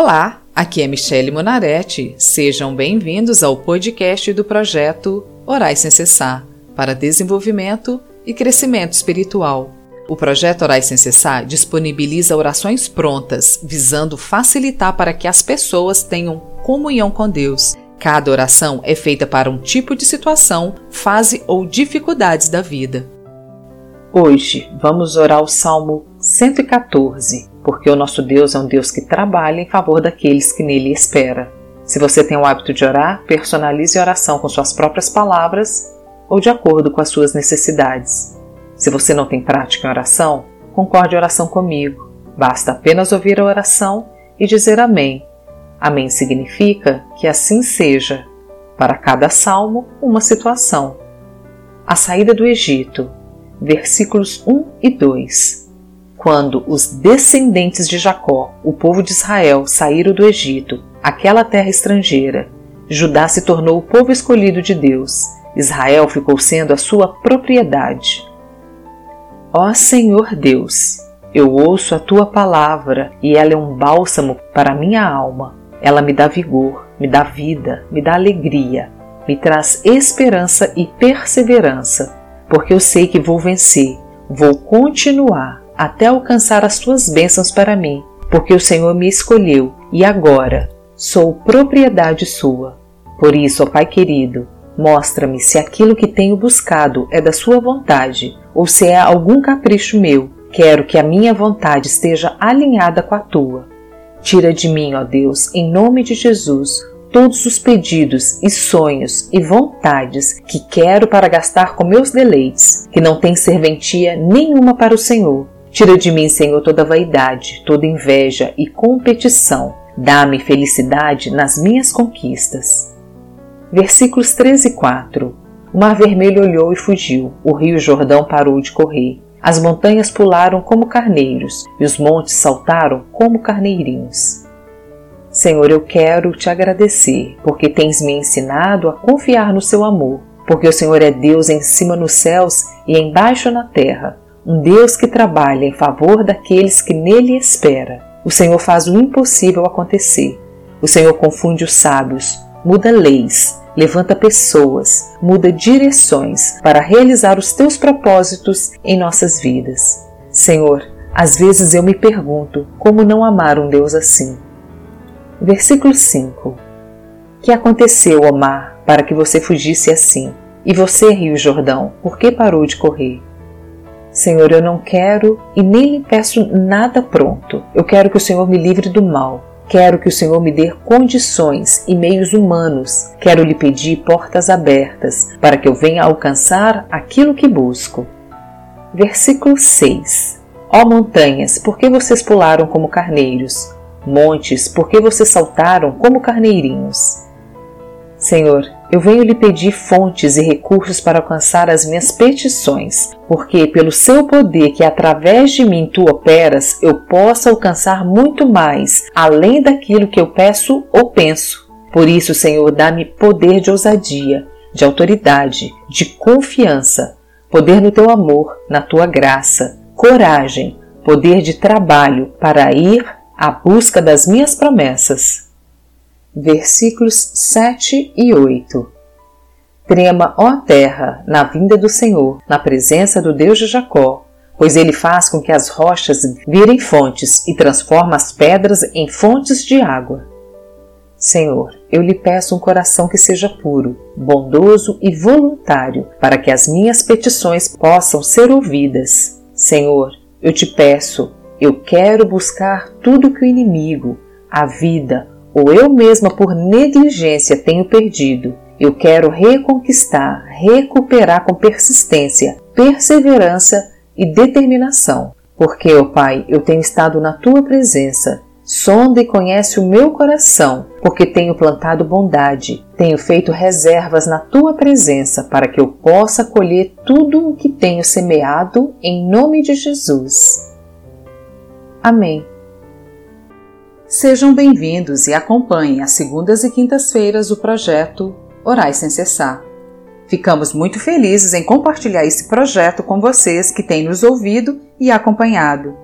Olá, aqui é Michele Monaretti. Sejam bem-vindos ao podcast do projeto Orais Sem Cessar para desenvolvimento e crescimento espiritual. O projeto Orais Sem Cessar disponibiliza orações prontas, visando facilitar para que as pessoas tenham comunhão com Deus. Cada oração é feita para um tipo de situação, fase ou dificuldades da vida. Hoje vamos orar o Salmo 114 porque o nosso Deus é um Deus que trabalha em favor daqueles que nele espera. Se você tem o hábito de orar, personalize a oração com suas próprias palavras ou de acordo com as suas necessidades. Se você não tem prática em oração, concorde a oração comigo. Basta apenas ouvir a oração e dizer Amém. Amém significa que assim seja. Para cada salmo, uma situação. A saída do Egito, versículos 1 e 2. Quando os descendentes de Jacó, o povo de Israel, saíram do Egito, aquela terra estrangeira, Judá se tornou o povo escolhido de Deus. Israel ficou sendo a sua propriedade. Ó Senhor Deus, eu ouço a tua palavra e ela é um bálsamo para a minha alma. Ela me dá vigor, me dá vida, me dá alegria, me traz esperança e perseverança, porque eu sei que vou vencer, vou continuar até alcançar as tuas bênçãos para mim, porque o Senhor me escolheu e agora sou propriedade sua. Por isso, ó Pai querido, mostra-me se aquilo que tenho buscado é da sua vontade ou se é algum capricho meu. Quero que a minha vontade esteja alinhada com a tua. Tira de mim, ó Deus, em nome de Jesus, todos os pedidos e sonhos e vontades que quero para gastar com meus deleites, que não tem serventia nenhuma para o Senhor Tira de mim, Senhor, toda vaidade, toda inveja e competição. Dá-me felicidade nas minhas conquistas. Versículos 13 e 4 O mar vermelho olhou e fugiu, o rio Jordão parou de correr. As montanhas pularam como carneiros e os montes saltaram como carneirinhos. Senhor, eu quero te agradecer, porque tens me ensinado a confiar no seu amor, porque o Senhor é Deus em cima nos céus e embaixo na terra um Deus que trabalha em favor daqueles que nele espera. O Senhor faz o impossível acontecer. O Senhor confunde os sábios, muda leis, levanta pessoas, muda direções para realizar os teus propósitos em nossas vidas. Senhor, às vezes eu me pergunto como não amar um Deus assim. Versículo 5: Que aconteceu, ó mar, para que você fugisse assim? E você, Rio Jordão, por que parou de correr? Senhor, eu não quero e nem lhe peço nada pronto. Eu quero que o Senhor me livre do mal. Quero que o Senhor me dê condições e meios humanos. Quero lhe pedir portas abertas para que eu venha alcançar aquilo que busco. Versículo 6 Ó montanhas, por que vocês pularam como carneiros? Montes, por que vocês saltaram como carneirinhos? Senhor, eu venho lhe pedir fontes e recursos para alcançar as minhas petições, porque pelo seu poder que através de mim tu operas, eu possa alcançar muito mais, além daquilo que eu peço ou penso. Por isso, Senhor, dá-me poder de ousadia, de autoridade, de confiança, poder no teu amor, na tua graça, coragem, poder de trabalho para ir à busca das minhas promessas versículos 7 e 8. Trema, ó terra, na vinda do Senhor, na presença do Deus de Jacó, pois ele faz com que as rochas virem fontes e transforma as pedras em fontes de água. Senhor, eu lhe peço um coração que seja puro, bondoso e voluntário, para que as minhas petições possam ser ouvidas. Senhor, eu te peço, eu quero buscar tudo que o inimigo, a vida, ou eu mesma por negligência tenho perdido, eu quero reconquistar, recuperar com persistência, perseverança e determinação. Porque, ó Pai, eu tenho estado na tua presença. Sonda e conhece o meu coração, porque tenho plantado bondade, tenho feito reservas na tua presença para que eu possa colher tudo o que tenho semeado em nome de Jesus. Amém. Sejam bem-vindos e acompanhem às segundas e quintas-feiras o projeto Orais Sem Cessar. Ficamos muito felizes em compartilhar esse projeto com vocês que têm nos ouvido e acompanhado.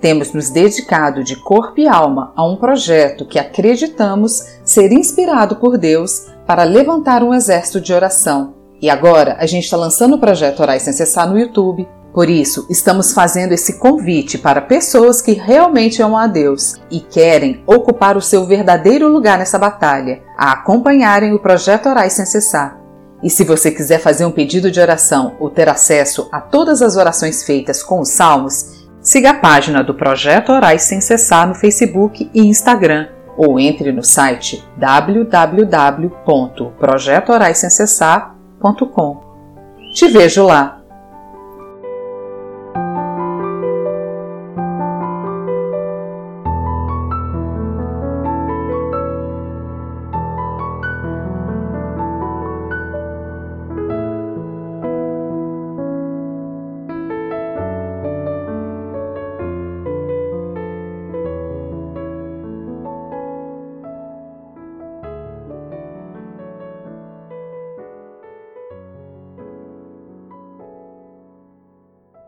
temos nos dedicado de corpo e alma a um projeto que acreditamos ser inspirado por Deus para levantar um exército de oração. E agora a gente está lançando o projeto Orais Sem Cessar no YouTube. Por isso, estamos fazendo esse convite para pessoas que realmente amam a Deus e querem ocupar o seu verdadeiro lugar nessa batalha, a acompanharem o projeto Orais Sem Cessar. E se você quiser fazer um pedido de oração ou ter acesso a todas as orações feitas com os salmos, siga a página do Projeto Orais Sem Cessar no Facebook e Instagram ou entre no site www.projetoraissemcessar.com. Te vejo lá!